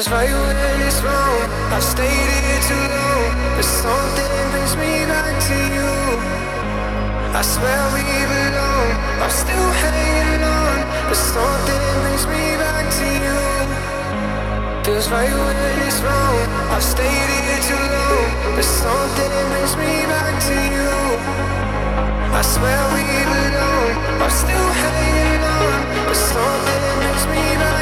Feels right when it's wrong. I've stayed here too long, but something brings me back to you. I swear we belong. I'm still hanging on, but something brings me back to you. Feels right when it's wrong. I've stayed here too long, but something brings me back to you. I swear we belong. I'm still hanging on, but something brings me back.